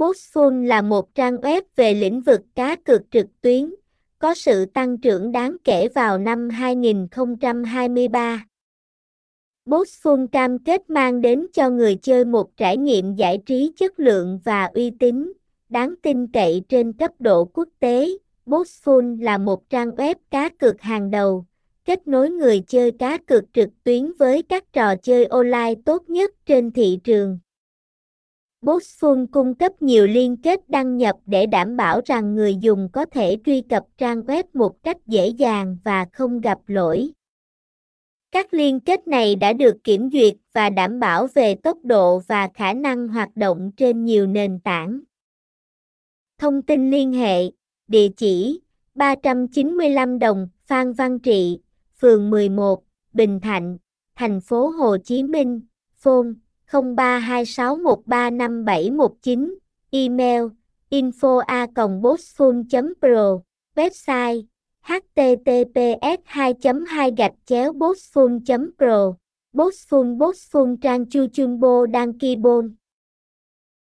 Boxful là một trang web về lĩnh vực cá cược trực tuyến, có sự tăng trưởng đáng kể vào năm 2023. Boxful cam kết mang đến cho người chơi một trải nghiệm giải trí chất lượng và uy tín, đáng tin cậy trên cấp độ quốc tế. Boxful là một trang web cá cược hàng đầu, kết nối người chơi cá cược trực tuyến với các trò chơi online tốt nhất trên thị trường. Bossful cung cấp nhiều liên kết đăng nhập để đảm bảo rằng người dùng có thể truy cập trang web một cách dễ dàng và không gặp lỗi. Các liên kết này đã được kiểm duyệt và đảm bảo về tốc độ và khả năng hoạt động trên nhiều nền tảng. Thông tin liên hệ, địa chỉ 395 đồng, Phan Văn Trị, phường 11, Bình Thạnh, thành phố Hồ Chí Minh, phone 0326135719, email info a pro website https 2 2 gạch chéo bossful pro bossful bossful trang chu chung bo đăng ký bôn.